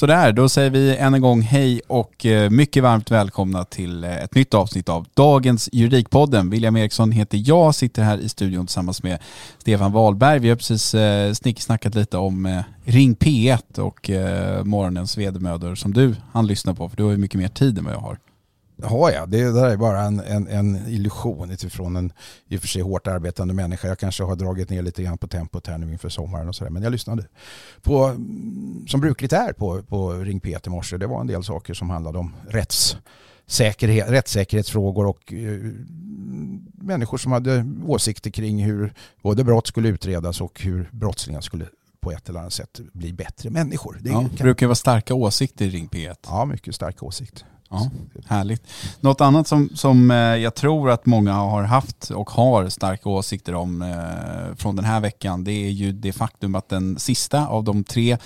Sådär, då säger vi än en gång hej och eh, mycket varmt välkomna till eh, ett nytt avsnitt av dagens Juridikpodden. William Eriksson heter jag, sitter här i studion tillsammans med Stefan Wahlberg. Vi har precis eh, snicksnackat lite om eh, Ring P1 och morgonens vedermödor som du han lyssna på, för du har ju mycket mer tid än vad jag har. Har jag? Det där är bara en, en, en illusion utifrån en i och för sig hårt arbetande människa. Jag kanske har dragit ner lite grann på tempot här nu inför sommaren och sådär. Men jag lyssnade på, som brukligt är på, på Ring P1 i morse. Det var en del saker som handlade om rättssäkerhet, rättssäkerhetsfrågor och uh, människor som hade åsikter kring hur både brott skulle utredas och hur brottslingar skulle på ett eller annat sätt bli bättre människor. Det ja, kan... brukar vara starka åsikter i Ring P1. Ja, mycket starka åsikter. Ja, härligt. Något annat som, som eh, jag tror att många har haft och har starka åsikter om eh, från den här veckan, det är ju det faktum att den sista av de tre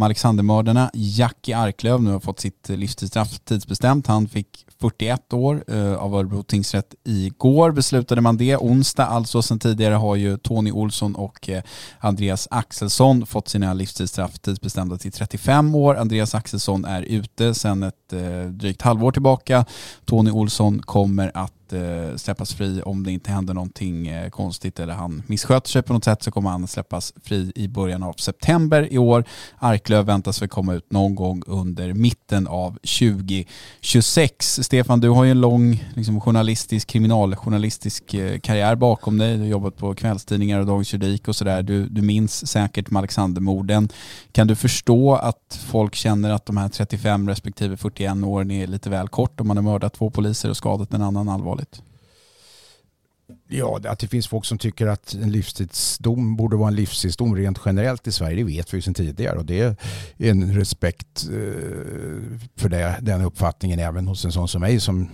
Alexandermördarna, Jackie Arklöv, nu har fått sitt livstidsstraff tidsbestämt. Han fick 41 år eh, av Örebro tingsrätt igår beslutade man det. Onsdag alltså, sen tidigare har ju Tony Olsson och Andreas Axelsson fått sina livstidsstraff tidsbestämda till 35 år. Andreas Axelsson är ute sedan ett drygt halvår tillbaka. Tony Olsson kommer att eh, släppas fri om det inte händer någonting eh, konstigt eller han missköter sig på något sätt så kommer han släppas fri i början av september i år. Arklöv väntas väl komma ut någon gång under mitten av 2026. Stefan, du har ju en lång liksom, journalistisk, kriminaljournalistisk eh, karriär bakom dig. Du har jobbat på kvällstidningar och Dagens Juridik och sådär. Du, du minns säkert med Alexandermorden. Kan du förstå att folk känner att de här 35 respektive 41 åren är lite väl kort om man har mördat två poliser och skadat en annan allvarligt? Allvarligt? Ja, att det finns folk som tycker att en livstidsdom borde vara en livstidsdom rent generellt i Sverige, det vet vi sedan tidigare. Och det är en respekt eh, för det, den uppfattningen även hos en sån som mig som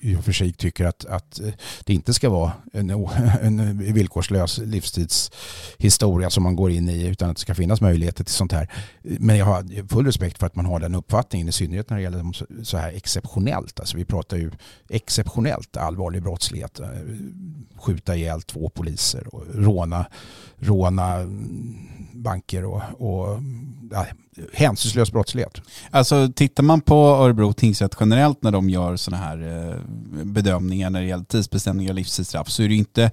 i och för sig tycker att, att eh, det inte ska vara en, en villkorslös livstidshistoria som man går in i utan att det ska finnas möjligheter till sånt här. Men jag har full respekt för att man har den uppfattningen i synnerhet när det gäller så här exceptionellt. Alltså vi pratar ju exceptionellt allvarlig brottslighet. Eh, Skjuta ihjäl två poliser och råna, råna banker och, och ja, hänsynslös brottslighet. Alltså tittar man på Örebro tingsrätt generellt när de gör sådana här eh, bedömningar när det gäller tidsbestämning av livstidsstraff så är det inte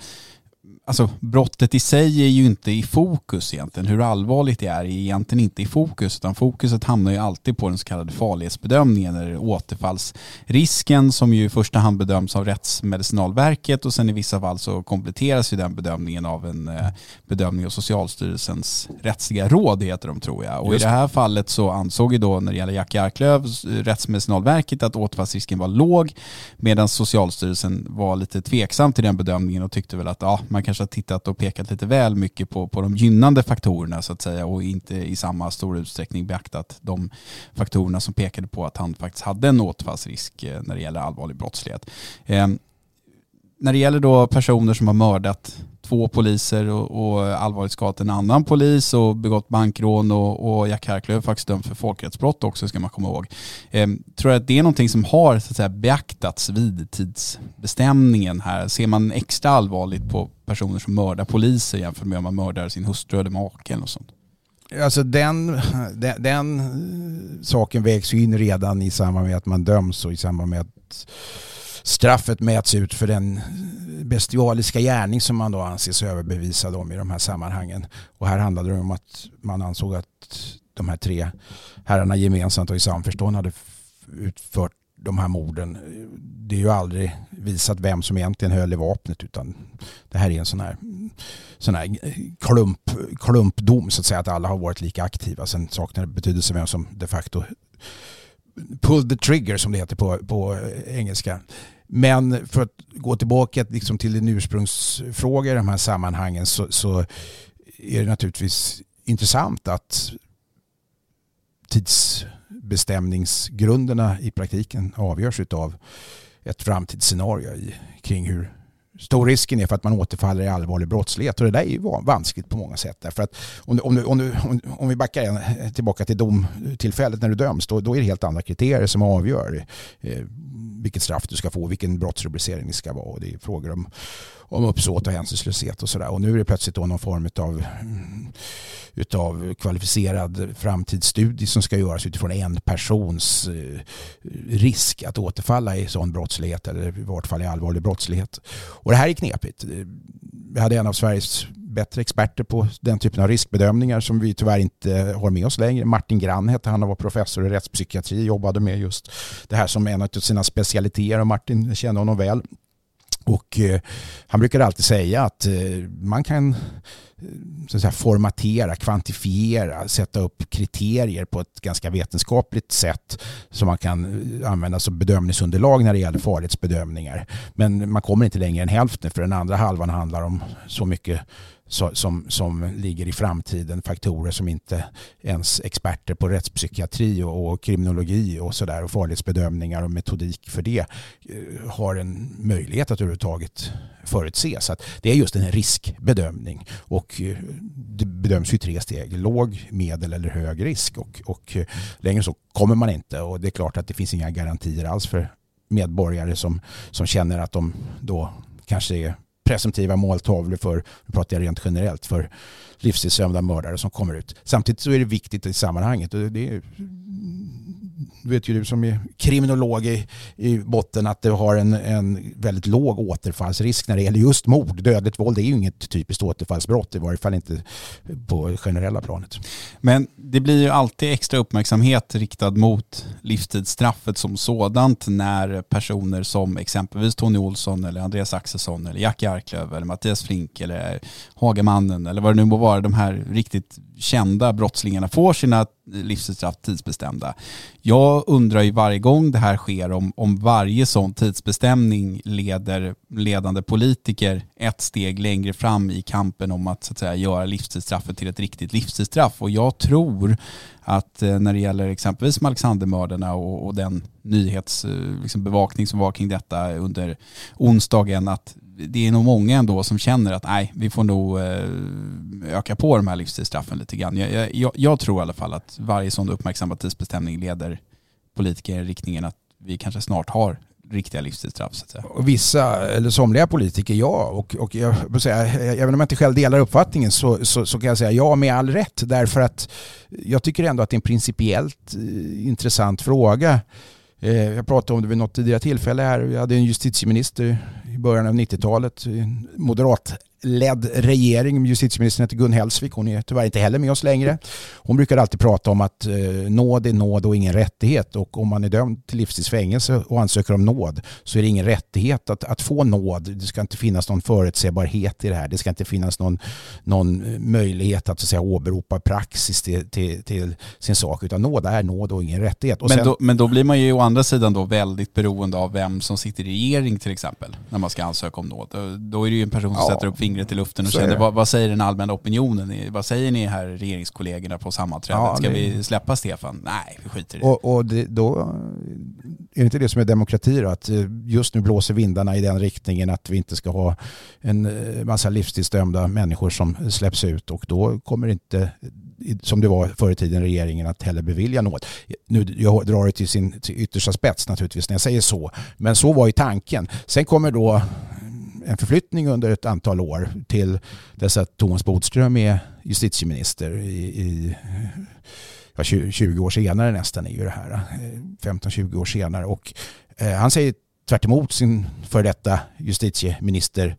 alltså brottet i sig är ju inte i fokus egentligen. Hur allvarligt det är är egentligen inte i fokus utan fokuset hamnar ju alltid på den så kallade farlighetsbedömningen eller återfallsrisken som ju i första hand bedöms av Rättsmedicinalverket och sen i vissa fall så kompletteras ju den bedömningen av en eh, bedömning av Socialstyrelsens rättsliga råd heter de tror jag. Och Just. i det här fallet så ansåg ju då när det gäller Jackie Arklöv Rättsmedicinalverket att återfallsrisken var låg medan Socialstyrelsen var lite tveksam till den bedömningen och tyckte väl att ja, man kanske har tittat och pekat lite väl mycket på, på de gynnande faktorerna så att säga och inte i samma stor utsträckning beaktat de faktorerna som pekade på att han faktiskt hade en återfallsrisk eh, när det gäller allvarlig brottslighet. Ehm, när det gäller då personer som har mördat två poliser och, och allvarligt skadat en annan polis och begått bankrån och, och Jack Harklöv faktiskt dömd för folkrättsbrott också ska man komma ihåg. Eh, tror jag att det är någonting som har så att säga, beaktats vid tidsbestämningen här? Ser man extra allvarligt på personer som mördar poliser jämfört med om man mördar sin hustru eller make eller något sånt? Alltså den, den, den saken vägs ju in redan i samband med att man döms och i samband med att straffet mäts ut för den bestialiska gärning som man då anses överbevisad om i de här sammanhangen. Och här handlade det om att man ansåg att de här tre herrarna gemensamt och i samförstånd hade utfört de här morden. Det är ju aldrig visat vem som egentligen höll i vapnet utan det här är en sån här, sån här klump, klumpdom så att säga att alla har varit lika aktiva. Sen saknar det betydelse vem som de facto pull the trigger som det heter på, på engelska. Men för att gå tillbaka liksom till din ursprungsfråga i de här sammanhangen så, så är det naturligtvis intressant att tidsbestämningsgrunderna i praktiken avgörs av ett framtidsscenario kring hur stor risken är för att man återfaller i allvarlig brottslighet. Och det där är ju vanskligt på många sätt. Därför att om, om, om, om vi backar eh, tillbaka till domtillfället när du döms, då, då är det helt andra kriterier som avgör eh, vilket straff du ska få, vilken brottsrubricering det ska vara. Och det är frågor om, om uppsåt och hänsynslöshet och sådär. Och nu är det plötsligt då någon form av mm, utav kvalificerad framtidsstudie som ska göras utifrån en persons eh, risk att återfalla i sån brottslighet eller i vart fall i allvarlig brottslighet. Och det här är knepigt. Vi hade en av Sveriges bättre experter på den typen av riskbedömningar som vi tyvärr inte har med oss längre. Martin Grann hette han och var professor i rättspsykiatri jobbade med just det här som en av sina specialiteter och Martin kände honom väl. Och eh, han brukar alltid säga att eh, man kan eh, så att säga, formatera, kvantifiera, sätta upp kriterier på ett ganska vetenskapligt sätt som man kan eh, använda som bedömningsunderlag när det gäller farlighetsbedömningar. Men man kommer inte längre än hälften för den andra halvan handlar om så mycket som, som ligger i framtiden. Faktorer som inte ens experter på rättspsykiatri och, och kriminologi och sådär och farlighetsbedömningar och metodik för det eh, har en möjlighet att överhuvudtaget förutse. Så att det är just en riskbedömning och eh, det bedöms i tre steg. Låg, medel eller hög risk och, och eh, längre så kommer man inte och det är klart att det finns inga garantier alls för medborgare som, som känner att de då kanske är presumtiva måltavlor för, nu pratar jag rent generellt, för livstidsdömda mördare som kommer ut. Samtidigt så är det viktigt i sammanhanget och det är vet ju du som är kriminolog i, i botten att det har en, en väldigt låg återfallsrisk när det gäller just mord. Dödligt våld är ju inget typiskt återfallsbrott, i varje fall inte på generella planet. Men det blir ju alltid extra uppmärksamhet riktad mot livstidsstraffet som sådant när personer som exempelvis Tony Olsson eller Andreas Axelsson eller Jack Arklöv eller Mattias Flink eller Hagamannen eller vad det nu må vara, de här riktigt kända brottslingarna får sina livstidsstraff tidsbestämda. Jag undrar ju varje gång det här sker om, om varje sån tidsbestämning leder ledande politiker ett steg längre fram i kampen om att, så att säga, göra livstidsstraffet till ett riktigt livstidsstraff. Och jag tror att eh, när det gäller exempelvis Alexandermördarna och, och den nyhetsbevakning eh, liksom, som var kring detta under onsdagen att det är nog många ändå som känner att nej, vi får nog eh, öka på de här livstidsstraffen lite grann. Jag, jag, jag tror i alla fall att varje sån uppmärksammad tidsbestämning leder politiker i riktningen att vi kanske snart har riktiga livstidsstraff. Så att säga. Och vissa, eller somliga politiker, ja. Och, och jag säga, eh, även om jag inte själv delar uppfattningen så, så, så, kan jag säga ja med all rätt. Därför att jag tycker ändå att det är en principiellt eh, intressant fråga. Eh, jag pratade om det vid något tidigare tillfälle här. Vi hade en justitieminister i början av 90-talet, moderat ledd regering. Justitieministern heter Gun Hellsvik. Hon är tyvärr inte heller med oss längre. Hon brukar alltid prata om att eh, nåd är nåd och ingen rättighet. Och om man är dömd till livstidsfängelse och ansöker om nåd så är det ingen rättighet att, att få nåd. Det ska inte finnas någon förutsägbarhet i det här. Det ska inte finnas någon, någon möjlighet att, så att säga, åberopa praxis till, till, till sin sak. Utan nåd är nåd och ingen rättighet. Och men, sen, då, men då blir man ju å andra sidan då väldigt beroende av vem som sitter i regering till exempel. När man ska ansöka om nåd. Då är det ju en person som Ja. sätter upp fingret i luften och Så det. vad, vad säger den allmänna opinionen? Vad säger ni här regeringskollegorna på sammanträdet? Ja, Ska det- vi släppa Stefan? Nej, vi skiter i det. Och, och det, då är det inte det som är demokrati då? Att eh, just nu blåser vindarna i den riktningen att vi inte ska ha en eh, massa livstidsdömda människor som släpps ut och då kommer inte som det var förr i tiden regeringen att heller bevilja något. Nu, jag drar det till sin till yttersta spets naturligtvis när jag säger så. Men så var ju tanken. Sen kommer då en förflyttning under ett antal år till dess att Thomas Bodström är justitieminister i, i ja, 20 år senare nästan är ju det här. 15-20 år senare. Och eh, han säger tvärt emot sin före detta justitieminister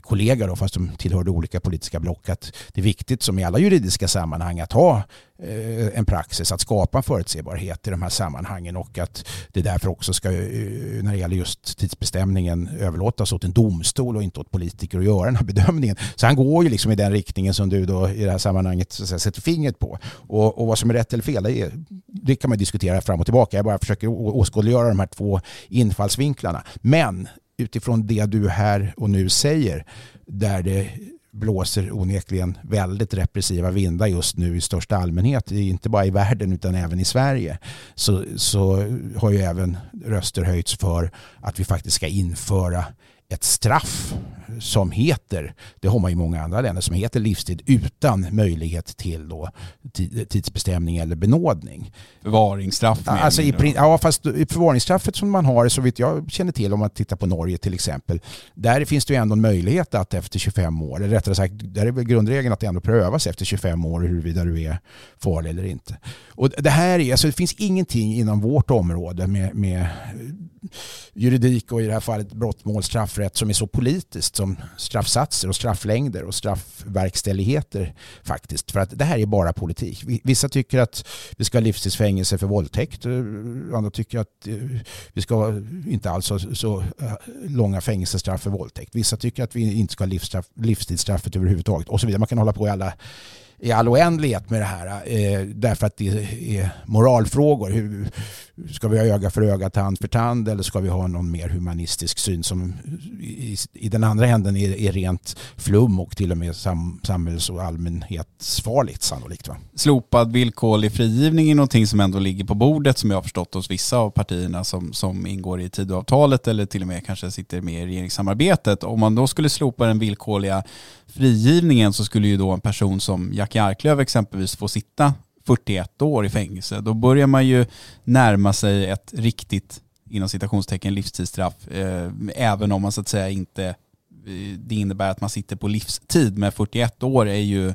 kollega då, fast de tillhörde olika politiska block, att det är viktigt som i alla juridiska sammanhang att ha eh, en praxis, att skapa en förutsebarhet i de här sammanhangen och att det därför också ska, eh, när det gäller just tidsbestämningen, överlåtas åt en domstol och inte åt politiker att göra den här bedömningen. Så han går ju liksom i den riktningen som du då i det här sammanhanget så att säga, sätter fingret på. Och, och vad som är rätt eller fel, det, är, det kan man diskutera fram och tillbaka. Jag bara försöker åskådliggöra de här två infallsvinklarna. Men utifrån det du här och nu säger, där det blåser onekligen väldigt repressiva vindar just nu i största allmänhet, inte bara i världen utan även i Sverige, så, så har ju även röster höjts för att vi faktiskt ska införa ett straff som heter, det har man i många andra länder, som heter livstid utan möjlighet till då tid- tidsbestämning eller benådning. Förvaringsstraff Alltså i, ja, fast förvaringsstraffet som man har, så vitt jag känner till om man tittar på Norge till exempel, där finns det ju ändå en möjlighet att efter 25 år, eller rättare sagt, där är väl grundregeln att det ändå prövas efter 25 år huruvida du är farlig eller inte. Och det här är, alltså det finns ingenting inom vårt område med, med juridik och i det här fallet brottmål, straffrätt som är så politiskt som straffsatser och strafflängder och straffverkställigheter faktiskt. För att det här är bara politik. Vissa tycker att vi ska ha livstidsfängelse för våldtäkt. Eh, andra tycker att eh, vi ska inte alls ha så eh, långa fängelsestraff för våldtäkt. Vissa tycker att vi inte ska ha livstidsstraffet överhuvudtaget och så vidare. Man kan hålla på i alla i all oändlighet med det här. Eh, därför att det är moralfrågor. Hur, ska vi ha öga för öga, tand för tand eller ska vi ha någon mer humanistisk syn som i, i den andra änden är, är rent flum och till och med sam, samhälls och allmänhetsfarligt sannolikt. Va? Slopad villkorlig frigivning är någonting som ändå ligger på bordet som jag har förstått hos vissa av partierna som, som ingår i Tidöavtalet eller till och med kanske sitter med i regeringssamarbetet. Om man då skulle slopa den villkorliga frigivningen så skulle ju då en person som Jackie Arklöv exempelvis få sitta 41 år i fängelse. Då börjar man ju närma sig ett riktigt inom citationstecken livstidsstraff eh, även om man så att säga inte eh, det innebär att man sitter på livstid men 41 år är ju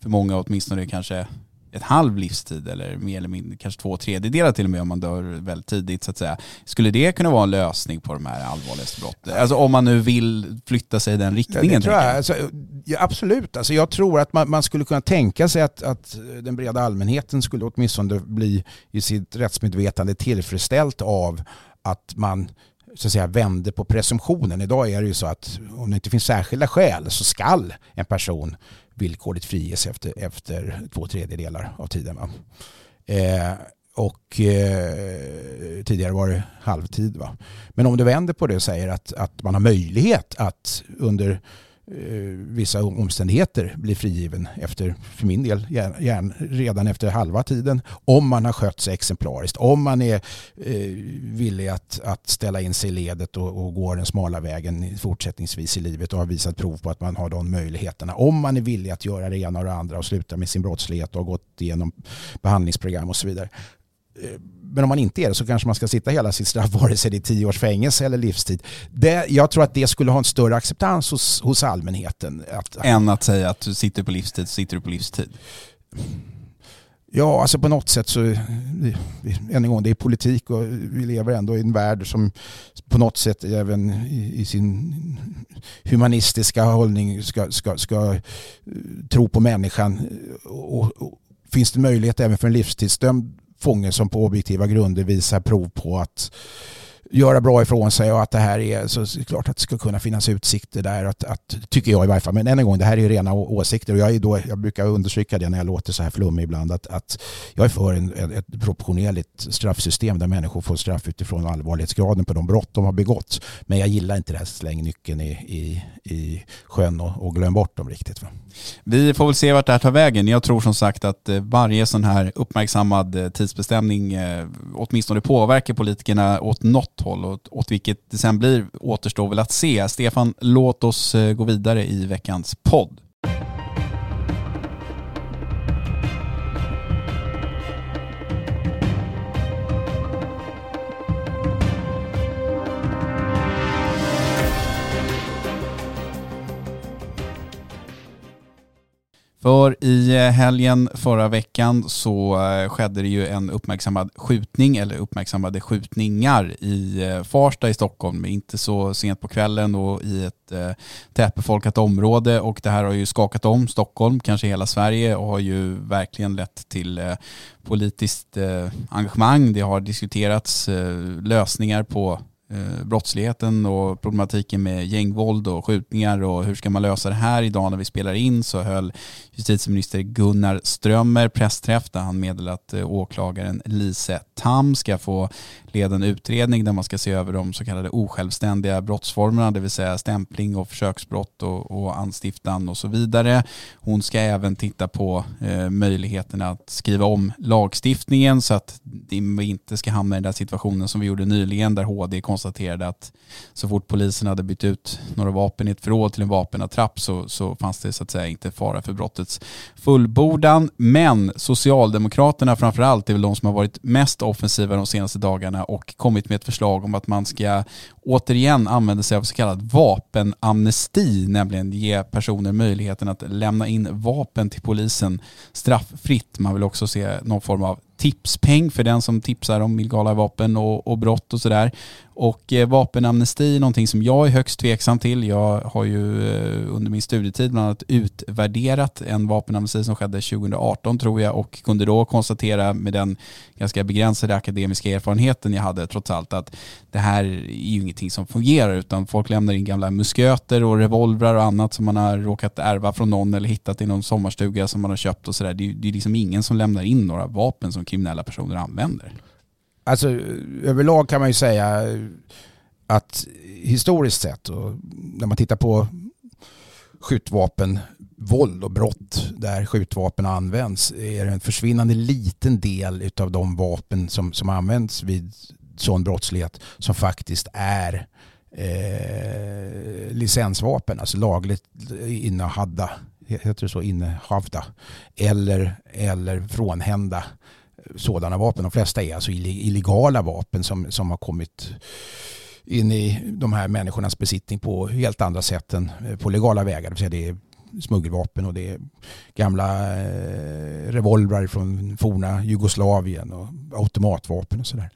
för många åtminstone kanske ett halv livstid eller mer eller mindre, kanske två tredjedelar till och med om man dör väldigt tidigt så att säga. Skulle det kunna vara en lösning på de här allvarligaste brotten? Alltså om man nu vill flytta sig i den Ja, riktningen. det tror jag. Alltså, ja, absolut. Alltså, jag tror att man, man skulle kunna tänka sig att, att den breda allmänheten skulle åtminstone bli i sitt rättsmedvetande tillfredsställt av att man så att säga vände på presumtionen. Idag är det ju så att om det inte finns särskilda skäl så skall en person villkorligt friges efter, efter två tredjedelar av tiden. Va? Eh, och eh, tidigare var det halvtid. Va? Men om du vänder på det och säger att, att man har möjlighet att under Eh, vissa omständigheter blir frigiven efter, för min del, gärna, gärna, redan efter halva tiden. Om man har skött sig exemplariskt. Om man är eh, villig att, att ställa in sig i ledet och, och gå den smala vägen fortsättningsvis i livet och har visat prov på att man har de möjligheterna. Om man är villig att göra det ena och det andra och sluta med sin brottslighet och har gått igenom behandlingsprogram och så vidare. Eh, Men om man inte är det så kanske man ska sitta hela sitt straff, vare sig det är tio års fängelse eller livstid. Det, jag tror att det skulle ha en större acceptans hos, hos allmänheten. Att, Än att säga att du sitter på livstid sitter du på livstid. Ja, alltså på något sätt så, än en gång, det är politik och vi lever ändå i en värld som på något sätt även i, i sin humanistiska hållning ska, ska, ska tro på människan. Och, och, finns det möjlighet även för en livstidsdömd fånge som på objektiva grunder visar prov på att göra bra ifrån sig och att det här är så är det klart att det ska kunna finnas utsikter där. Att, att, tycker jag i varje fall. Men än en gång, det här är ju rena åsikter och jag, är då, jag brukar understryka det när jag låter så här flummig ibland. Att, att jag är för en, ett proportionerligt straffsystem där människor får straff utifrån allvarlighetsgraden på de brott de har begått. Men jag gillar inte det här släng nyckeln i, i, i sjön och, och glöm bort dem riktigt. Va? Vi får väl se vart det här tar vägen. Jag tror som sagt att eh, varje sån här uppmärksammad eh, tidsbestämning eh, åtminstone påverkar politikerna åt något håll och åt vilket det sen blir återstår väl att se. Stefan, låt oss eh, gå vidare i veckans podd. För i eh, helgen förra veckan så eh, skedde det ju en uppmärksammad skjutning, eller uppmärksammade skjutningar i eh, Farsta i Stockholm, inte så sent på kvällen och i ett tätbefolkat område och det här har ju skakat om Stockholm, kanske hela Sverige och har ju verkligen lett till politiskt engagemang. Det har diskuterats lösningar på Eh, brottsligheten och problematiken med gängvåld och skjutningar och hur ska man lösa det här? Idag när vi spelar in så höll justitieminister Gunnar Strömmer pressträff där han meddelade att eh, åklagaren Lise Tam ska få leda en utredning där man ska se över de så kallade osjälvständiga brottsformerna, det vill säga stämpling och försöksbrott och, och anstiftan och så vidare. Hon ska även titta på eh, möjligheterna att skriva om lagstiftningen så att vi inte ska hamna i den där situationen som vi gjorde nyligen där HD konstaterade att så fort polisen hade bytt ut några vapen i ett förråd till en vapenattrapp så, så fanns det så att säga inte fara för brottets fullbordan. Men Socialdemokraterna framförallt är väl de som har varit mest offensiva de senaste dagarna och kommit med ett förslag om att man ska återigen använda sig av så kallad vapenamnesti, nämligen ge personer möjligheten att lämna in vapen till polisen strafffritt. Man vill också se någon form av tipspeng för den som tipsar om illegala vapen och, och brott och sådär. Och eh, vapenamnesti är någonting som jag är högst tveksam till. Jag har ju eh, under min studietid bland annat utvärderat en vapenamnesti som skedde 2018 tror jag och kunde då konstatera med den ganska begränsade akademiska erfarenheten jag hade trots allt att det här är ju ingenting som fungerar utan folk lämnar in gamla musköter och revolvrar och annat som man har råkat ärva från någon eller hittat i någon sommarstuga som man har köpt och sådär. Det, det är liksom ingen som lämnar in några vapen som kriminella personer använder. Alltså överlag kan man ju säga att historiskt sett och när man tittar på skjutvapen, våld och brott där skjutvapen används är det en försvinnande liten del av de vapen som, som används vid sån brottslighet som faktiskt är eh, licensvapen, alltså lagligt innehadda, heter det så, innehavda eller, eller frånhända sådana vapen. De flesta är alltså illegala vapen som, som har kommit in i de här människornas besittning på helt andra sätt än eh, på legala vägar. Det vill säga det är smuggelvapen och det är gamla eh, revolvrar från forna Jugoslavien och automatvapen och sådär.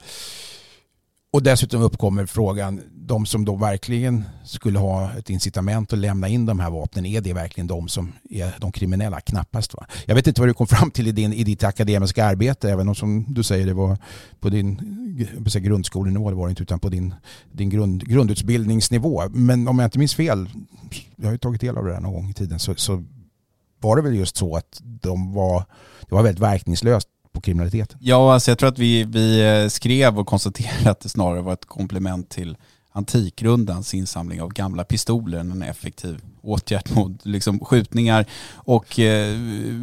Och dessutom uppkommer frågan, de som då verkligen skulle ha ett incitament att lämna in de här vapnen, är det verkligen de som är de kriminella? Knappast. Va? Jag vet inte vad du kom fram till i, din, i ditt akademiska arbete, även om som du säger det var på din grundskolenivå, det var det inte, utan på din, din grund, grundutbildningsnivå. Men om jag inte minns fel, jag har ju tagit del av det där någon gång i tiden, så, så var det väl just så att de var, det var väldigt verkningslöst på kriminalitet. Ja, alltså jag tror att vi, vi eh, skrev och konstaterade att det snarare var ett komplement till Antikrundans insamling av gamla pistoler än en effektiv åtgärd mot liksom, skjutningar och eh,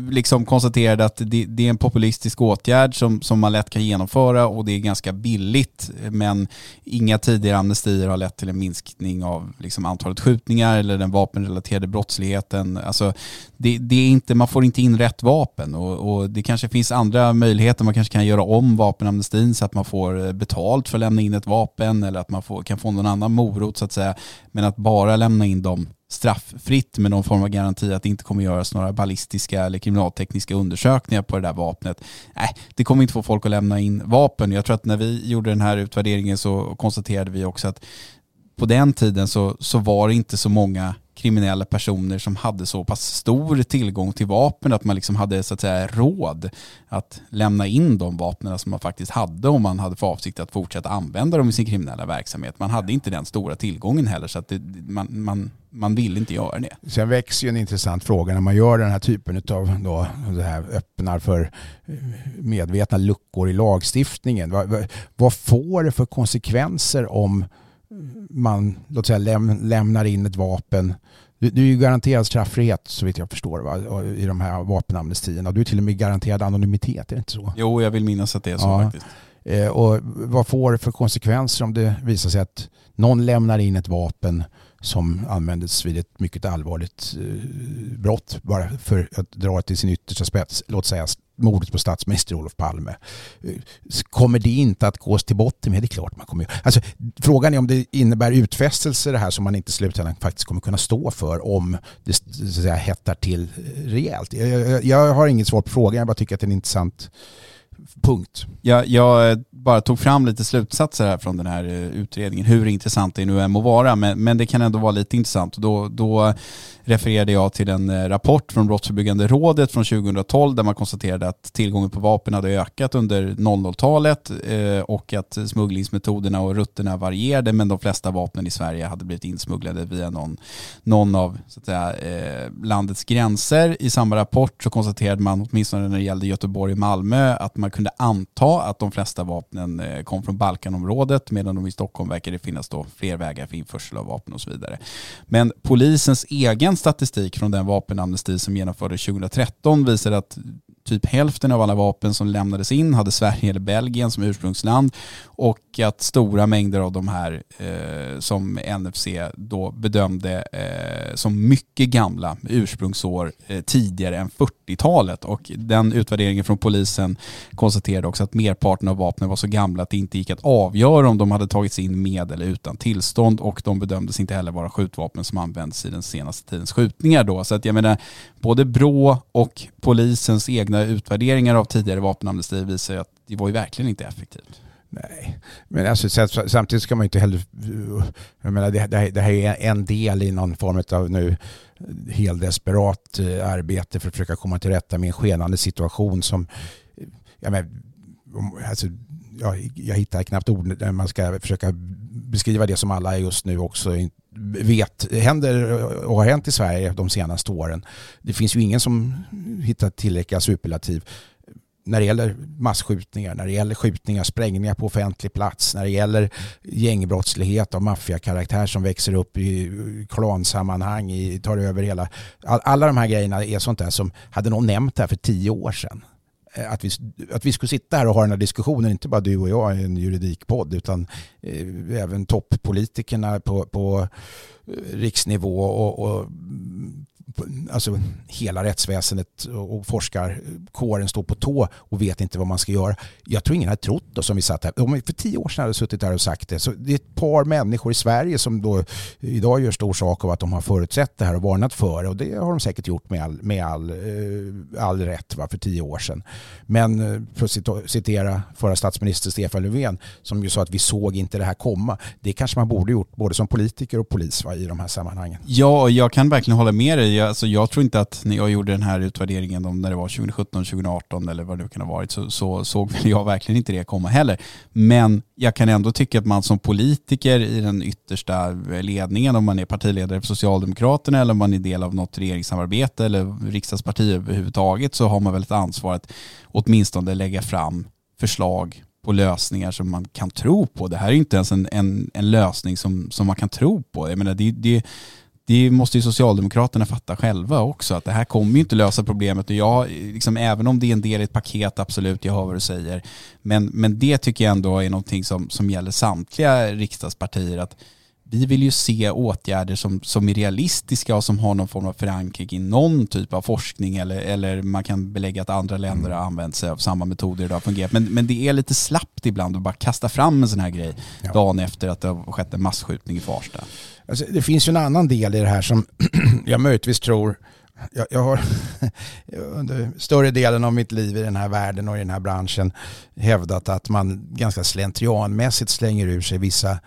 liksom konstaterade att det, det, är en populistisk åtgärd som, som man lätt kan genomföra och det är ganska billigt men inga tidigare amnestier har lett till en minskning av liksom, antalet skjutningar eller den vapenrelaterade brottsligheten. Alltså, det, det, är inte, man får inte in rätt vapen och, och, det kanske finns andra möjligheter. Man kanske kan göra om vapenamnestin så att man får eh, betalt för att lämna in ett vapen eller att man får, kan få någon annan morot så att säga. Men att bara lämna in dem strafffritt med någon form av garanti att det inte kommer göras några ballistiska eller kriminaltekniska undersökningar på det där vapnet. Nej, det kommer inte få folk att lämna in vapen. Jag tror att när vi gjorde den här utvärderingen så konstaterade vi också att på den tiden så, så var det inte så många kriminella personer som hade så pass stor tillgång till vapen att man liksom hade så att säga råd att lämna in de vapnen som man faktiskt hade om man hade för avsikt att fortsätta använda dem i sin kriminella verksamhet. Man hade inte den stora tillgången heller så att det, man, man, man ville inte göra det. Sen växer ju en intressant fråga när man gör den här typen av då, det här öppnar för eh, medvetna luckor i lagstiftningen. Vad, vad får det för konsekvenser om man låt säga, läm, lämnar in ett vapen. Du, du är ju garanterad straffrihet så vitt jag förstår va? i de här vapenamnestierna. Du är till och med garanterad anonymitet, är det inte så? Jo, jag vill minnas att det är så ja. faktiskt. Eh, och vad får det för konsekvenser om det visar sig att någon lämnar in ett vapen som användes vid ett mycket allvarligt eh, brott bara för att dra det till sin yttersta spets, låt säga mordet på statsminister Olof Palme. Eh, kommer det inte att gås till botten med? Det är klart man kommer alltså, Frågan är om det innebär utfästelser det här som man inte i slutändan faktiskt kommer kunna stå för om det så att säga, hettar till eh, rejält. Jag, jag, jag har inget svar på frågan, jag bara tycker att det är en intressant punkt. Jag, jag bara tog fram lite slutsatser här från den här eh, utredningen, hur intressant det nu än må vara, men, men det kan ändå vara lite intressant. Då, då refererade jag till en eh, rapport från Brottsförebyggande rådet från 2012 där man konstaterade att tillgången på vapen hade ökat under 00-talet eh, och att smugglingsmetoderna och rutterna varierade men de flesta vapnen i Sverige hade blivit insmugglade via någon, någon av så att säga, eh, landets gränser. I samma rapport så konstaterade man, åtminstone när det gällde Göteborg och Malmö, att man kunde anta att de flesta vapnen kom från Balkanområdet medan de i Stockholm verkade finnas då fler vägar för införsel av vapen och så vidare. Men polisens egen statistik från den vapenamnesti som genomfördes 2013 visar att typ hälften av alla vapen som lämnades in hade Sverige eller Belgien som ursprungsland. Och att stora mängder av de här eh, som NFC då bedömde eh, som mycket gamla ursprungsår eh, tidigare än 40-talet och den utvärderingen från polisen konstaterade också att merparten av vapnen var så gamla att det inte gick att avgöra om de hade tagits in med eller utan tillstånd. Och de bedömdes inte heller vara skjutvapen som används i den senaste tidens skjutningar då. Så att jag menar, både BRÅ och polisens egna utvärderingar av tidigare vapenamnesti visar ju att det var ju verkligen inte effektivt. Nej, men alltså, samtidigt ska man inte heller... Jag menar, det, det, här är en del i någon form av nu helt desperat eh, arbete för att försöka komma till rätta med en skenande situation som... Jag, menar, alltså, jag, jag hittar knappt ord när man ska försöka beskriva det som alla just nu också vet händer och har hänt i Sverige de senaste åren. Det finns ju ingen som hittar tillräckliga superlativ när det gäller massskjutningar, när det gäller skjutningar, sprängningar på offentlig plats, när det gäller gängbrottslighet av maffiakaraktär som växer upp i klansammanhang, i, tar över hela... alla de här grejerna är sånt där som, hade någon nämnt det här för tio år sedan, Eh, att vi, att vi skulle sitta här och ha den här diskussionen, inte bara du och jag i en juridikpodd, utan eh, även toppolitikerna på, på eh, riksnivå och, och alltså hela rättsväsendet och forskarkåren står på tå och vet inte vad man ska göra. Jag tror ingen hade trott då som vi satt här. Om för tio år sedan hade suttit där och sagt det. Så det är ett par människor i Sverige som då idag gör stor sak av att de har förutsett det här och varnat för det. Och det har de säkert gjort med all, med all, eh, all rätt va, för tio år sedan. Men eh, för att citera förra statsminister Stefan Löfven som ju sa att vi såg inte det här komma. Det kanske man borde gjort både som politiker och polis va, i de här sammanhangen. Ja, jag kan verkligen hålla med dig alltså jag tror inte att när jag gjorde den här utvärderingen om när det var 2017, 2018 eller vad det nu kan ha varit så, så såg jag verkligen inte det komma heller. Men jag kan ändå tycka att man som politiker i den yttersta ledningen, om man är partiledare för Socialdemokraterna eller om man är del av något regeringssamarbete eller riksdagsparti överhuvudtaget så har man väl ett ansvar att åtminstone lägga fram förslag på lösningar som man kan tro på. Det här är inte ens en, en, en lösning som, som man kan tro på. Jag menar, det, det, det måste ju Socialdemokraterna fatta själva också, att det här kommer ju inte lösa problemet. Och jag, liksom, även om det är en del i ett paket, absolut, jag hör vad du säger. Men, men det tycker jag ändå är någonting som, som gäller samtliga riksdagspartier. att vi vill ju se åtgärder som, som är realistiska och som har någon form av förankring i någon typ av forskning eller, eller man kan belägga att andra länder har använt sig av samma metoder har fungerat. Men, men det är lite slappt ibland att bara kasta fram en sån här grej ja. dagen efter att det har skett en massskjutning i Farsta. Alltså, det finns ju en annan del i det här som jag möjligtvis tror jag, jag, har under större delen av mitt liv i den här världen och i den här branschen hävdat att man ganska slentrianmässigt slänger ur sig vissa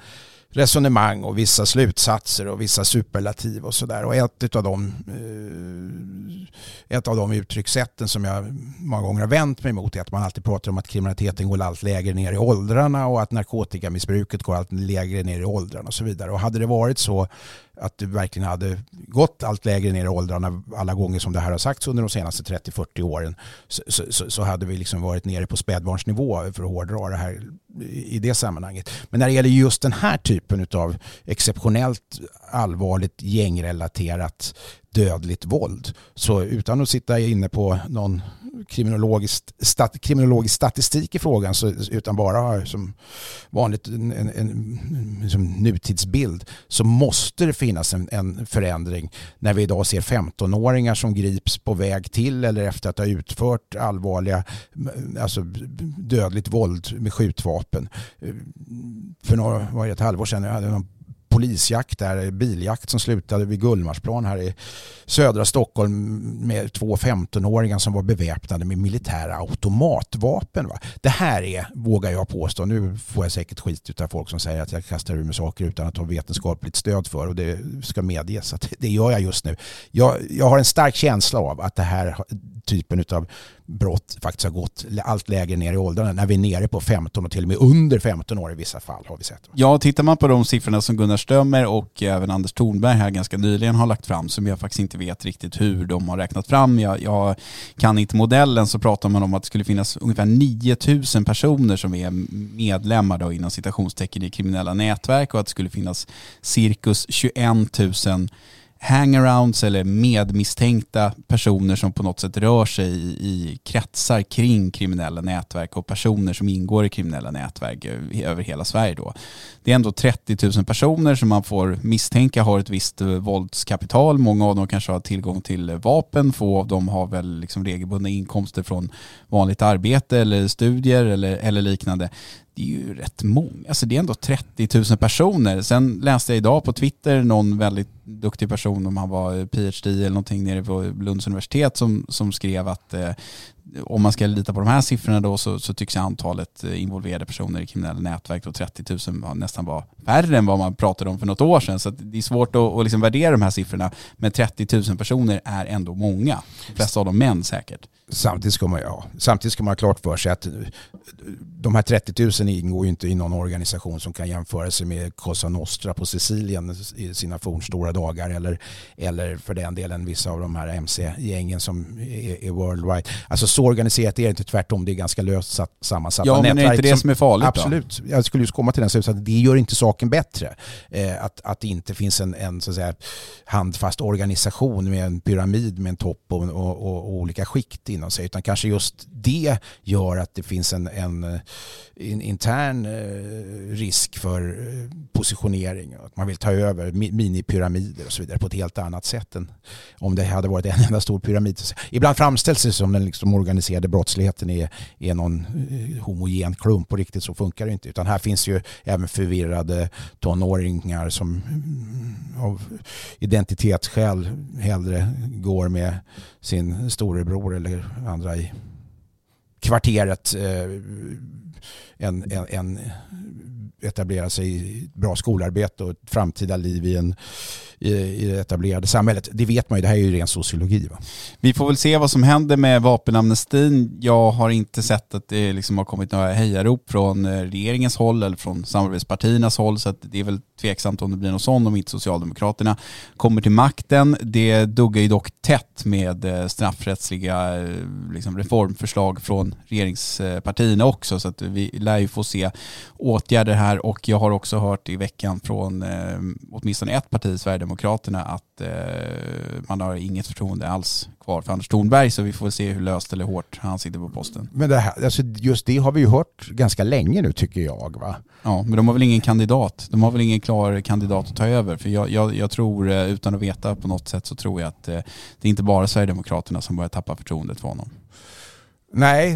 resonemang och vissa slutsatser och vissa superlativ och sådär. Och ett av, de, eh, ett av de uttryckssätten som jag många gånger har vänt mig mot är att man alltid pratar om att kriminaliteten går allt lägre ner i åldrarna och att narkotikamissbruket går allt lägre ner i åldrarna och så vidare. Och hade det varit så att det verkligen hade gått allt lägre ner i åldrarna alla gånger som det här har sagts under de senaste 30-40 åren så, så, så, hade vi liksom varit nere på spädbarnsnivå för att hårdra det här i det sammanhanget. Men när det gäller just den här typen av exceptionellt allvarligt gängrelaterat dödligt våld så utan att sitta inne på någon kriminologisk, stat, kriminologisk statistik i frågan så, utan bara har som vanligt en, en, en som nutidsbild så måste det finnas en, en förändring när vi idag ser 15-åringar som grips på väg till eller efter att ha utfört allvarliga alltså dödligt våld med skjutvapen. För några, var det ett halvår sedan, jag hade någon polisjakt där, biljakt som slutade vid Gullmarsplan här i södra Stockholm med två 15-åringar som var beväpnade med militära automatvapen. Va? Det här är, vågar jag påstå, nu får jag säkert skit av folk som säger att jag kastar ur mig saker utan att ha vetenskapligt stöd för och det ska medges att det gör jag just nu. Jag, jag har en stark känsla av att det här typen av brott faktiskt har gått allt lägre ner i åldrarna. När vi är nere på 15 och till och med under 15 år i vissa fall har vi sett. Ja, tittar man på de siffrorna som Gunnar Strömmer och även Anders Thornberg här ganska nyligen har lagt fram som jag faktiskt inte vet riktigt hur de har räknat fram. Jag, jag kan inte modellen så pratar man om att det skulle finnas ungefär 9000 personer som är medlemmar då inom citationstecken i kriminella nätverk och att det skulle finnas cirkus 21 000 hangarounds eller medmisstänkta personer som på något sätt rör sig i, i kretsar kring kriminella nätverk och personer som ingår i kriminella nätverk eh, över hela Sverige då. Det är ändå 30 000 personer som man får misstänka har ett visst eh, våldskapital. Många av dem kanske har tillgång till eh, vapen, få av dem har väl liksom regelbundna inkomster från vanligt arbete eller studier eller, eller liknande det är ju rätt många. Alltså det är ändå 30 000 personer. Sen läste jag idag på Twitter någon väldigt duktig person, om han var PhD eller någonting nere på Lunds universitet, som, som skrev att eh, om man ska lita på de här siffrorna då så, så tycks antalet eh, involverade personer i kriminella nätverk då 30 000 nästan var färre än vad man pratade om för något år sedan. Så det är svårt att, att liksom värdera de här siffrorna. Men 30 000 personer är ändå många. De flesta av dem män säkert. Samtidigt ska man, ja, samtidigt ska man ha klart för sig att eh, de här 30 000 ingår ju inte i någon organisation som kan jämföra sig med Cosa Nostra på Sicilien i sina fornstora dagar eller, eller för den delen vissa av de här MC-gängen som är, är worldwide. Alltså så organiserat är det inte, tvärtom det är ganska löst sammansatt. Ja men är det inte det som, som är farligt Absolut, då? jag skulle just komma till den slutsatsen. Det gör inte saken bättre. Eh, att, att det inte finns en, en så att säga, handfast organisation med en pyramid med en topp och, och, och, och olika skikt inom sig. Utan kanske just det gör att det finns en, en, en intern eh, risk för eh, positionering. Att man vill ta över minipyramider och så vidare på ett helt annat sätt än om det hade varit en enda stor pyramid. Ibland framställs det som den liksom organiserade brottsligheten är, är någon eh, homogen klump på riktigt så funkar det inte. Utan här finns ju även förvirrade tonåringar som mm, av identitetsskäl hellre går med sin storebror eller andra i kvarteret eh, än, än, än etablera sig i bra skolarbete och ett framtida liv i, en, i, i det etablerade samhället. Det vet man ju, det här är ju ren sociologi. Va? Vi får väl se vad som händer med vapenamnestin. Jag har inte sett att det liksom har kommit några hejarop från eh, regeringens håll eller från samarbetspartiernas håll så det är väl tveksamt om det blir något sånt om inte Socialdemokraterna kommer till makten. Det duggar ju dock tätt med eh, straffrättsliga eh, liksom, reformförslag från regeringspartierna också så att vi lär ju få se åtgärder här och jag har också hört i veckan från eh, åtminstone ett parti, Sverigedemokraterna, att eh, man har inget förtroende alls kvar för Anders Thornberg så vi får se hur löst eller hårt han sitter på posten. Men det här, alltså just det har vi ju hört ganska länge nu tycker jag. Va? Ja, men de har väl ingen kandidat. De har väl ingen klar kandidat att ta över. För jag, jag, jag tror, eh, utan att veta på något sätt, så tror jag att eh, det är inte bara Sverigedemokraterna som börjar tappa förtroendet för honom. Nej,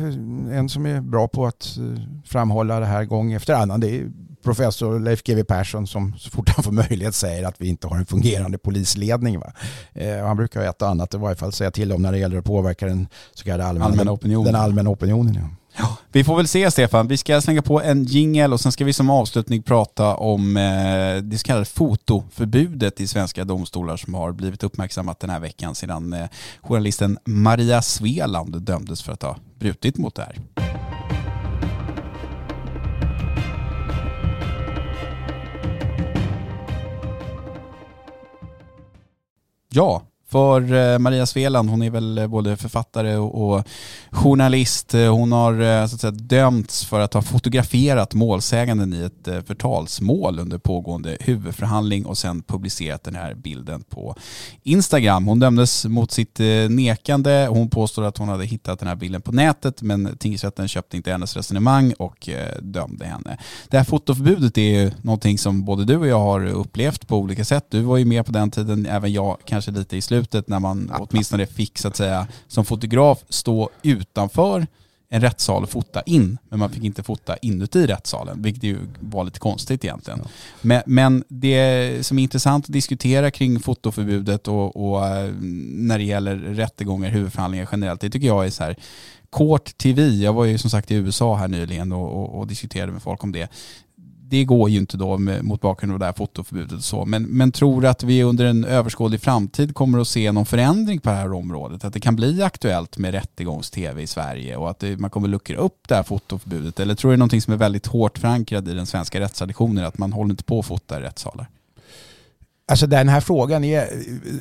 en som är bra på att framhålla det här gång efter annan det är professor Leif GW Persson som så fort han får möjlighet säger att vi inte har en fungerande polisledning. Va? Eh, han brukar ett och annat i varje fall säga till om när det gäller att påverka den så kallade allmänna, allmänna opinionen. Den allmänna opinionen ja. Ja, vi får väl se Stefan. Vi ska slänga på en jingel och sen ska vi som avslutning prata om eh, det så kallade fotoförbudet i svenska domstolar som har blivit uppmärksammat den här veckan sedan eh, journalisten Maria Sveland dömdes för att ha brutit mot det här. Ja, för eh, Maria Sveland, hon är väl eh, både författare och journalist. Eh, hon har så att säga, dömts för att ha fotograferat målsäganden i ett förtalsmål under pågående huvudförhandling och sen publicerat den här bilden på Instagram. Hon dömdes mot sitt nekande. Hon påstår att hon hade hittat den här bilden på nätet men tingsrätten köpte inte hennes resonemang och dömde henne. Det här fotoförbudet är ju någonting som både du och jag har upplevt på olika sätt. Du var ju med på den tiden, även jag kanske lite i slutet slutet när man åtminstone fick så att säga som fotograf stå utanför en rättssal och fota in, men man fick inte fota inuti rättssalen, vilket ju var lite konstigt egentligen. Ja. Men, men, det som är intressant att diskutera kring fotoförbudet och, och eh, när det gäller rättegångar, huvudförhandlingar generellt, det tycker jag är så här, Court TV, jag var ju som sagt i USA här nyligen och, och, och diskuterade med folk om det det går ju inte då med, mot bakgrund av det här fotoförbudet och så. Men, men tror att vi under en överskådlig framtid kommer att se någon förändring på det här området? Att det kan bli aktuellt med rättegångs-tv i Sverige och att det, man kommer luckra upp det här fotoförbudet? Eller tror du det är någonting som är väldigt hårt förankrat i den svenska rättstraditionen, att man håller inte på att fota i rättssalar? Alltså den här frågan är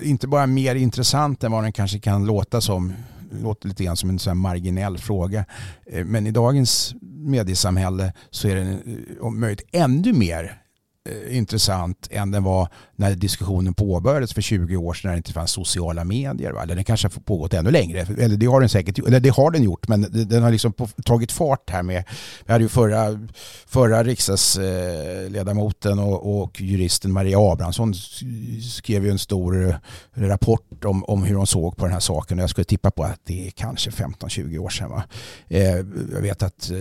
inte bara mer intressant än vad den kanske kan låta som låter lite grann som en sån marginell fråga. Eh, men i dagens mediesamhälle så är det eh, om möjligt ännu mer Eh, intressant än den var när diskussionen påbörjades för 20 år sedan när det inte fanns sociala medier. Va? Eller den kanske har pågått ännu längre. Eller det har den säkert eller det har den gjort men den har liksom tagit fart här med. Vi hade ju förra, förra riksdagsledamoten eh, och, och juristen Maria Abrahamsson skrev ju en stor eh, rapport om, om hur hon såg på den här saken och jag skulle tippa på att det är kanske 15-20 år sedan. Va? Jag vet att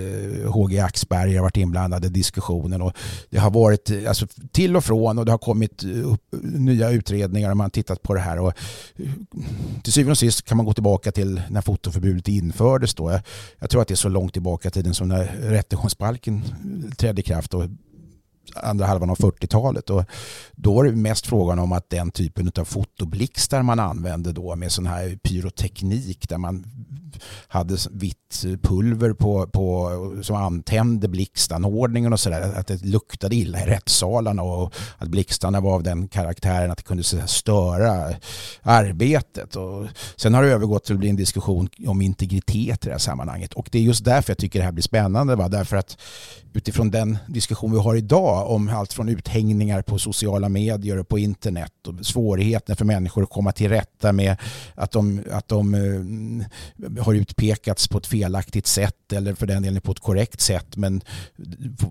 HG Axberger har varit inblandad i diskussionen och det har varit alltså, till och från och det har kommit nya utredningar och man har tittat på det här. Och eh, till syvende och sist kan man gå tillbaka till när fotoförbudet infördes. Då. Jag, jag tror att det är så långt tillbaka i tiden som när rättegångsbalken trädde i kraft. Och andra halvan av 40-talet. Och då var det mest frågan om att den typen av fotoblixtar man använde då med sån här pyroteknik där man hade vitt pulver på, på, som antände blixtanordningen och sådär. Att det luktade illa i rättssalarna och att blixtarna var av den karaktären att det kunde störa arbetet. Och sen har det övergått till att bli en diskussion om integritet i det här sammanhanget. Och det är just därför jag tycker det här blir spännande. Va? Därför att utifrån den diskussion vi har idag om allt från uthängningar på sociala medier och på internet och svårigheter för människor att komma till rätta med att de, att de eh, har utpekats på ett felaktigt sätt eller för den delen på ett korrekt sätt men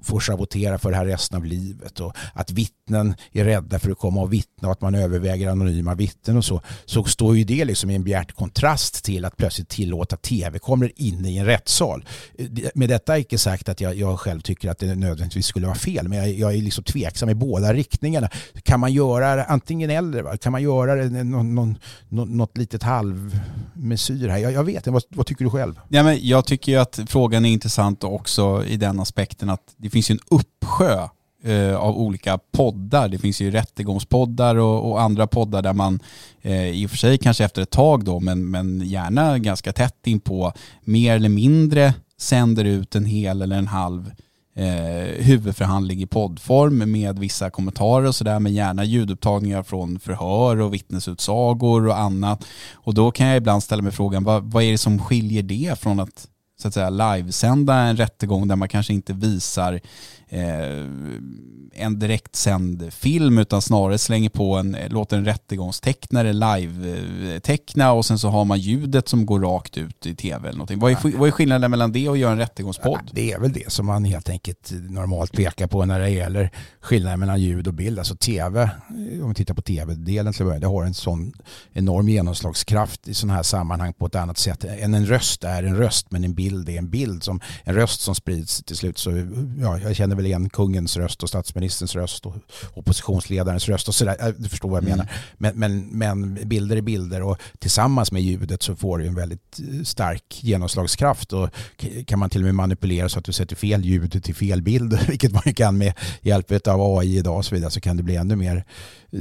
får sabotera för det här resten av livet och att vittnen är rädda för att komma och vittna och att man överväger anonyma vittnen och så så står ju det liksom i en bjärt kontrast till att plötsligt tillåta tv-kameror inne i en rättssal. Eh, med detta är inte sagt att jag, jag själv tycker att det nödvändigtvis skulle vara fel. Men jag, Eh, jag är liksom tveksam i båda riktningarna. Kan man göra det antingen eller? Va? Kan man göra det någon, någon, något litet halvmesyr här? Jag, jag vet inte. Vad, vad, tycker du själv? Ja, men jag tycker ju att frågan är intressant också i den aspekten att det finns ju en uppsjö eh, av olika poddar. Det finns ju rättegångspoddar och, och andra poddar där man eh, i och för sig kanske efter ett tag då men, men gärna ganska tätt in på mer eller mindre sänder ut en hel eller en halv eh, huvudförhandling i poddform med vissa kommentarer och sådär, men gärna ljudupptagningar från förhör och vittnesutsagor och annat. Och då kan jag ibland ställa mig frågan, vad, vad är det som skiljer det från att så att säga livesända en rättegång där man kanske inte visar eh, en direktsänd film utan snarare slänger på en, låter en rättegångstecknare live-teckna och sen så har man ljudet som går rakt ut i tv eller någonting. Vad är, vad är skillnaden mellan det och göra en rättegångspodd? Ja, det är väl det som man helt enkelt normalt pekar på när det gäller skillnaden mellan ljud och bild. Alltså tv, om vi tittar på tv-delen till början, det har en sån enorm genomslagskraft i sådana här sammanhang på ett annat sätt än en röst är en röst men en bild är en bild. Som, en röst som sprids till slut så, ja, jag känner väl igen kungens röst och statsministerns röst och oppositionsledarens röst och sådär. Du förstår vad jag mm. menar. Men, men, men bilder är bilder och tillsammans med ljudet så får det en väldigt eh, stark genomslagskraft och kan man till och med manipulera så att du sätter fel ljud till fel bild, vilket man kan med hjälp av AI idag och så vidare, så kan det bli ännu mer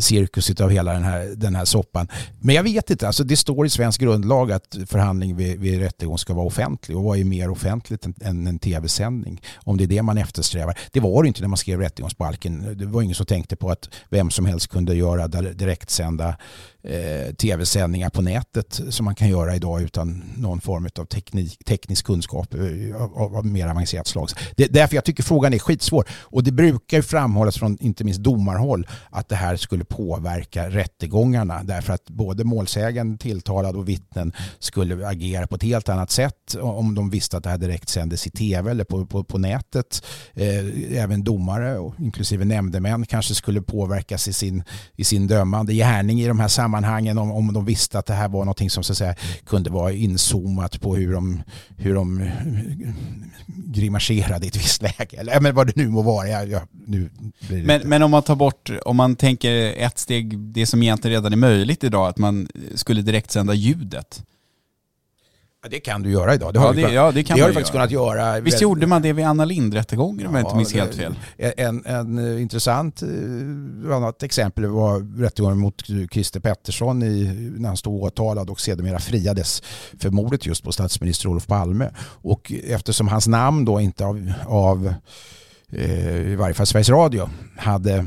cirkus av hela den här, den här soppan. Men jag vet inte, alltså det står i svensk grundlag att förhandling vid, vid rättegång ska vara offentlig och vad är mer offentligt än, än en tv-sändning? Om det är det man eftersträvar. Det var det inte när man skrev rättegångsbalken. Det var ingen som tänkte på att vem som helst kunde göra direktsända eh, tv-sändningar på nätet som man kan göra idag utan någon form av teknik, teknisk kunskap eh, av, av, mer avancerat slag. Det är därför jag tycker frågan är skitsvår. Och det brukar ju framhållas från inte minst domarhåll att det här skulle påverka rättegångarna därför att både målsägande, tilltalad och vittnen skulle agera på ett helt annat sätt om de visste att det här direkt sändes i tv eller på, på, på nätet. Eh, även domare, och inklusive nämndemän, kanske skulle påverkas i sin, i sin dömande gärning i de här sammanhangen sammanhangen om, om de visste att det här var någonting som så att säga, kunde vara inzoomat på hur de, hur de eh, grimaserade i ett visst läge. Eller men vad det nu må vara. Jag, jag, nu men, men om man tar bort, om man tänker ett steg, det som egentligen redan är möjligt idag, att man skulle direktsända ljudet. Ja, det kan du göra idag. Det har, ja, det, ja, det, kan det har du faktiskt göra. kunnat göra. Visst gjorde man det vid Anna Lindh-rättegången om jag inte minns helt fel? En, en uh, intressant uh, annat exempel var rättegången mot Christer Pettersson i, när han stod åtalad och sedermera friades för mordet just på statsminister Olof Palme. Och eftersom hans namn då inte av, av uh, i varje fall Sveriges Radio hade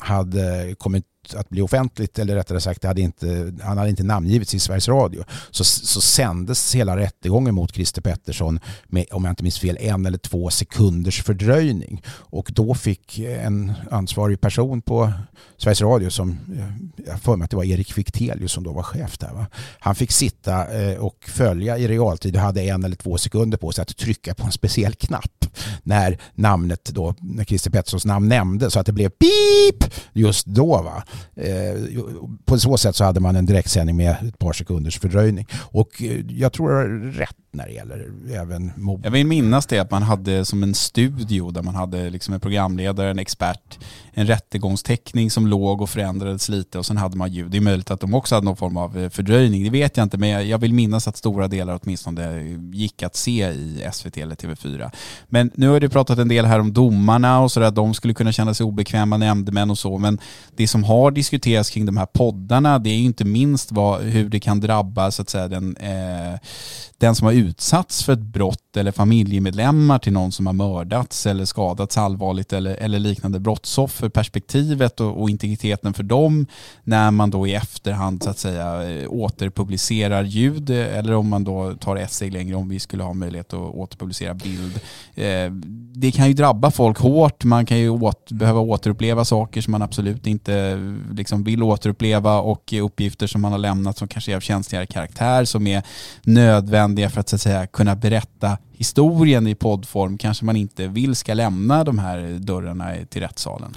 hade kommit att bli offentligt, eller rättare sagt, hade inte, han hade inte namngivits i Sveriges Radio, så, så sändes hela rättegången mot Christer Pettersson med, om jag inte minns fel, en eller två sekunders fördröjning. Och då fick en ansvarig person på Sveriges Radio, som eh, jag för mig att det var Erik Fichtelius som då var chef där, va? han fick sitta eh, och följa i realtid och hade en eller två sekunder på sig att trycka på en speciell knapp när namnet då, när Christer Petterssons namn nämndes så att det blev pip just då. Va? Eh, på så sätt så hade man en direktsändning med ett par sekunders fördröjning. Och eh, jag tror jag har rätt när det gäller även mobbning. Jag vill minnas det att man hade som en studio där man hade liksom en programledare, en expert, en rättegångsteckning som låg och förändrades lite och sen hade man ljud. Det är möjligt att de också hade någon form av eh, fördröjning, det vet jag inte men jag vill minnas att stora delar åtminstone gick att se i SVT eller TV4. Men nu har du pratat en del här om domarna och sådär, att de skulle kunna känna sig obekväma nämndemän och så, men det som har har diskuterats kring de här poddarna, det är ju inte minst vad, hur det kan drabba så att säga den, eh, den som har utsatts för ett brott eller familjemedlemmar till någon som har mördats eller skadats allvarligt eller, eller liknande brottsoffer, perspektivet och, och integriteten för dem när man då i efterhand så att säga eh, återpublicerar ljud eh, eller om man då tar ett steg längre om vi skulle ha möjlighet att återpublicera bild. Eh, det kan ju drabba folk hårt, man kan ju åt, behöva återuppleva saker som man absolut inte liksom vill återuppleva och uppgifter som man har lämnat som kanske är av känsligare karaktär som är nödvändiga för att så att säga kunna berätta historien i poddform kanske man inte vill ska lämna de här dörrarna till rättssalen.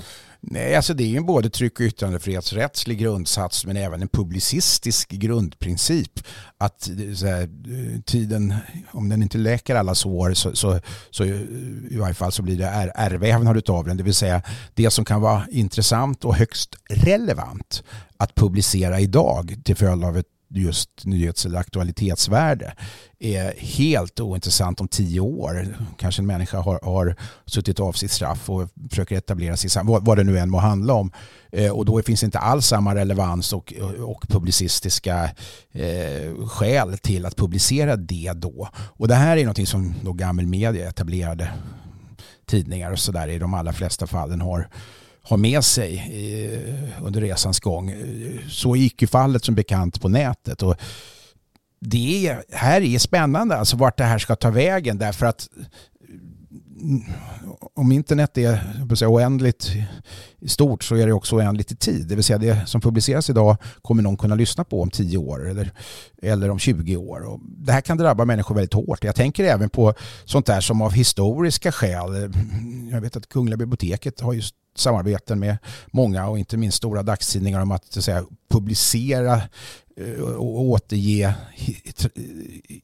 Nej, alltså det är ju både tryck och yttrandefrihetsrättslig grundsats men även en publicistisk grundprincip. Att eh, här, eh, tiden, om den inte läker alla sår så, så, så eh, i varje fall så blir det ärrvävnad utav den. Det vill säga det som kan vara intressant och högst relevant att publicera idag till följd av ett just nyhets eller aktualitetsvärde är helt ointressant om tio år. Kanske en människa har, har suttit av sitt straff och försöker etablera sig, vad, vad det nu än må handla om. Eh, och då finns inte alls samma relevans och, och publicistiska eh, skäl till att publicera det då. Och det här är någonting som då gammal media, etablerade tidningar och sådär i de allra flesta fallen har ha med sig eh, under resans gång. Så gick ju fallet som bekant på nätet. Och det är, här är spännande alltså vart det här ska ta vägen därför att om internet är säga, oändligt stort så är det också oändligt i tid. Det vill säga det som publiceras idag kommer någon kunna lyssna på om 10 år eller, eller om 20 år. Och det här kan drabba människor väldigt hårt. Jag tänker även på sånt där som av historiska skäl. Jag vet att Kungliga biblioteket har just samarbeten med många och inte minst stora dagstidningar om att, att säga, publicera eh, och återge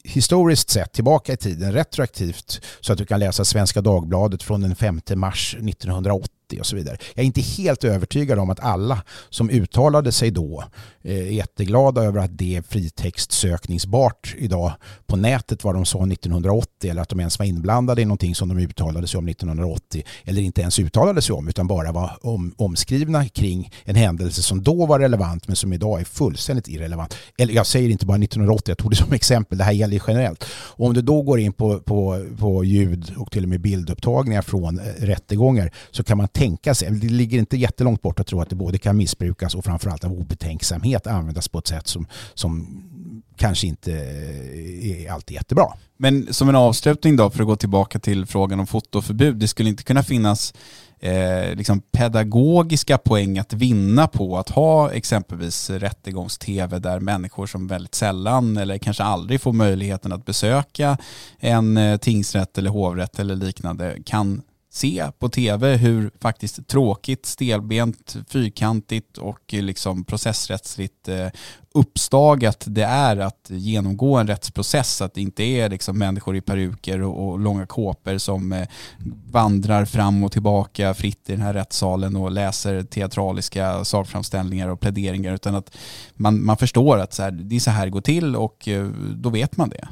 historiskt sett tillbaka i tiden retroaktivt så att du kan läsa Svenska Dagbladet från den 5 mars 1980 och så vidare. Jag är inte helt övertygad om att alla som uttalade sig då eh, är jätteglada över att det är fritextsökningsbart idag på nätet vad de sa 1980 eller att de ens var inblandade i någonting som de uttalade sig om 1980 eller inte ens uttalade sig om utan bara var om, omskrivna kring en händelse som då var relevant men som idag är fullständigt irrelevant. Eller jag säger inte bara 1980, jag tog det som exempel, det här gäller generellt. Och om du då går in på, på, på ljud och till och med bildupptagningar från eh, rättegångar så kan man tänka sig, det ligger inte jättelångt bort att tro att det både kan missbrukas och framförallt av obetänksamhet användas på ett sätt som, som kanske inte är alltid jättebra. Men som en avslutning då, för att gå tillbaka till frågan om fotoförbud, det skulle inte kunna finnas eh, liksom pedagogiska poäng att vinna på att ha exempelvis rättegångs-tv där människor som väldigt sällan eller kanske aldrig får möjligheten att besöka en eh, tingsrätt eller hovrätt eller liknande kan se på tv hur faktiskt tråkigt, stelbent, fyrkantigt och liksom processrättsligt eh, uppstagat det är att genomgå en rättsprocess. Att det inte är liksom människor i peruker och, långa kåpor som eh, vandrar fram och tillbaka fritt i den här rättssalen och läser teatraliska sakframställningar och pläderingar utan att man, man förstår att så här, det är så här det går till och eh, då vet man det.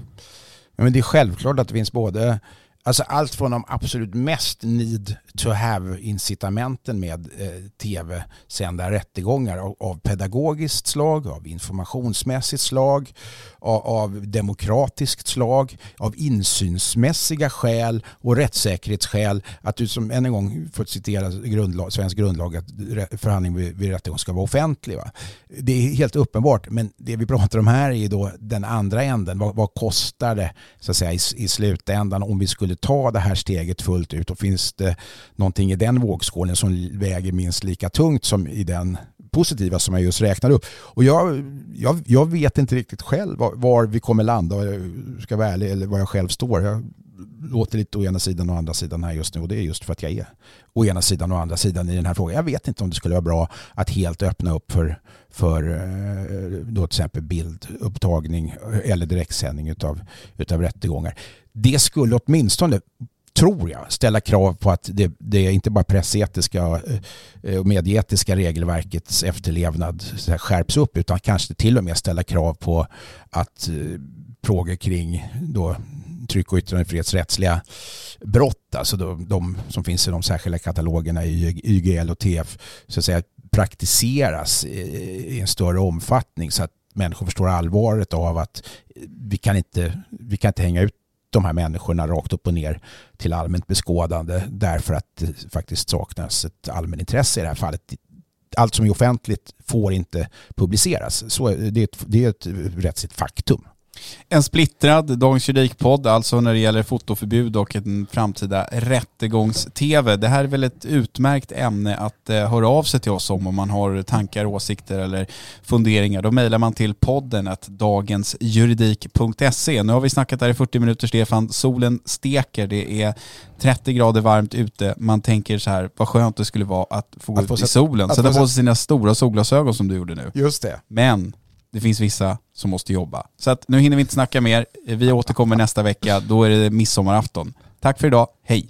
Men det är självklart att det finns både Alltså allt från de absolut mest need to have-incitamenten med eh, tv-sända rättegångar av, av, pedagogiskt slag, av informationsmässigt slag, av, av, demokratiskt slag, av insynsmässiga skäl och rättssäkerhetsskäl. Att du som än en gång, får citera grundlag, svensk grundlag, att förhandling vid, vid rättegång ska vara offentlig. Va? Det är helt uppenbart, men det vi pratar om här är då den andra änden. Vad, vad kostar det så att säga, i, i slutändan om vi skulle ta det här steget fullt ut och finns det någonting i den vågskålen som väger minst lika tungt som i den positiva som jag just räknade upp. Och jag, jag, jag vet inte riktigt själv var, var vi kommer landa, ska vara ärlig, eller var jag själv står. Jag låter lite å ena sidan och andra sidan här just nu och det är just för att jag är å ena sidan och andra sidan i den här frågan. Jag vet inte om det skulle vara bra att helt öppna upp för, för eh, då till exempel bildupptagning eller direktsändning utav, utav rättegångar. Det skulle åtminstone tror jag, ställa krav på att det, det är inte bara pressetiska eh, och medieetiska regelverkets efterlevnad skärps upp utan kanske till och med ställa krav på att eh, frågor kring då tryck och yttrandefrihetsrättsliga brott, alltså de, de, som finns i de särskilda katalogerna i YGL och TF, så att säga praktiseras i en större omfattning så att människor förstår allvaret av att vi kan inte, vi kan inte hänga ut de här människorna rakt upp och ner till allmänt beskådande därför att det faktiskt saknas ett allmänintresse i det här fallet. Allt som är offentligt får inte publiceras. Så det är ett, det är ett rättsligt faktum. En splittrad Dagens Juridikpodd, alltså när det gäller fotoförbud och en framtida rättegångs-tv. Det här är väl ett utmärkt ämne att eh, höra av sig till oss om om man har tankar, åsikter eller funderingar. Då mejlar man till podden att dagensjuridik.se. Nu har vi snackat här i 40 minuter Stefan. Solen steker, det är 30 grader varmt ute. Man tänker så här, vad skönt det skulle vara att få gå att ut i solen. Sätta på sig sina stora solglasögon som du gjorde nu. Just det. Men det finns vissa som måste jobba. Så att nu hinner vi inte snacka mer. Vi återkommer nästa vecka. Då är det midsommarafton. Tack för idag. Hej!